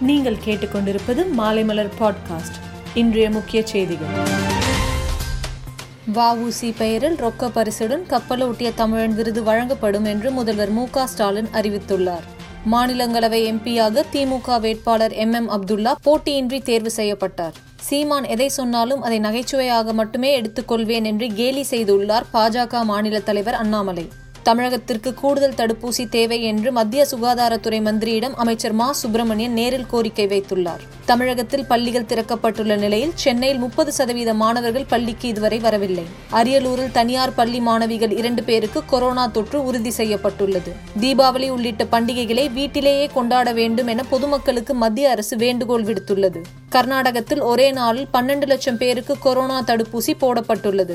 நீங்கள் கேட்டுக்கொண்டிருப்பது மாலைமலர் பாட்காஸ்ட். இன்றைய முக்கிய செய்திகள். வஉசி பெயரில் ரொக்க பரிசுடன் கப்பலோட்டிய தமிழன் விருது வழங்கப்படும் என்று முதல்வர் மு ஸ்டாலின் அறிவித்துள்ளார். மாநிலங்களவை எம்பியாக திமுக வேட்பாளர் எம் எம் அப்துல்லா போட்டியின்றி தேர்வு செய்யப்பட்டார். சீமான் எதை சொன்னாலும் அதை நகைச்சுவையாக மட்டுமே எடுத்துக்கொள்வேன் என்று கேலி செய்துள்ளார் பாஜக மாநில தலைவர் அண்ணாமலை. தமிழகத்திற்கு கூடுதல் தடுப்பூசி தேவை என்று மத்திய சுகாதாரத்துறை மந்திரியிடம் அமைச்சர் மா. சுப்பிரமணியன் நேரில் கோரிக்கை வைத்துள்ளார். தமிழகத்தில் பள்ளிகள் திறக்கப்பட்டுள்ள நிலையில் சென்னையில் முப்பது சதவீத மாணவர்கள் பள்ளிக்கு இதுவரை வரவில்லை. அரியலூரில் தனியார் பள்ளி மாணவிகள் இரண்டு பேருக்கு கொரோனா தொற்று உறுதி செய்யப்பட்டுள்ளது. தீபாவளி உள்ளிட்ட பண்டிகைகளை வீட்டிலேயே கொண்டாட வேண்டும் என பொதுமக்களுக்கு மத்திய அரசு வேண்டுகோள் விடுத்துள்ளது. கர்நாடகத்தில் ஒரே நாளில் பன்னெண்டு லட்சம் பேருக்கு கொரோனா தடுப்பூசி போடப்பட்டுள்ளது.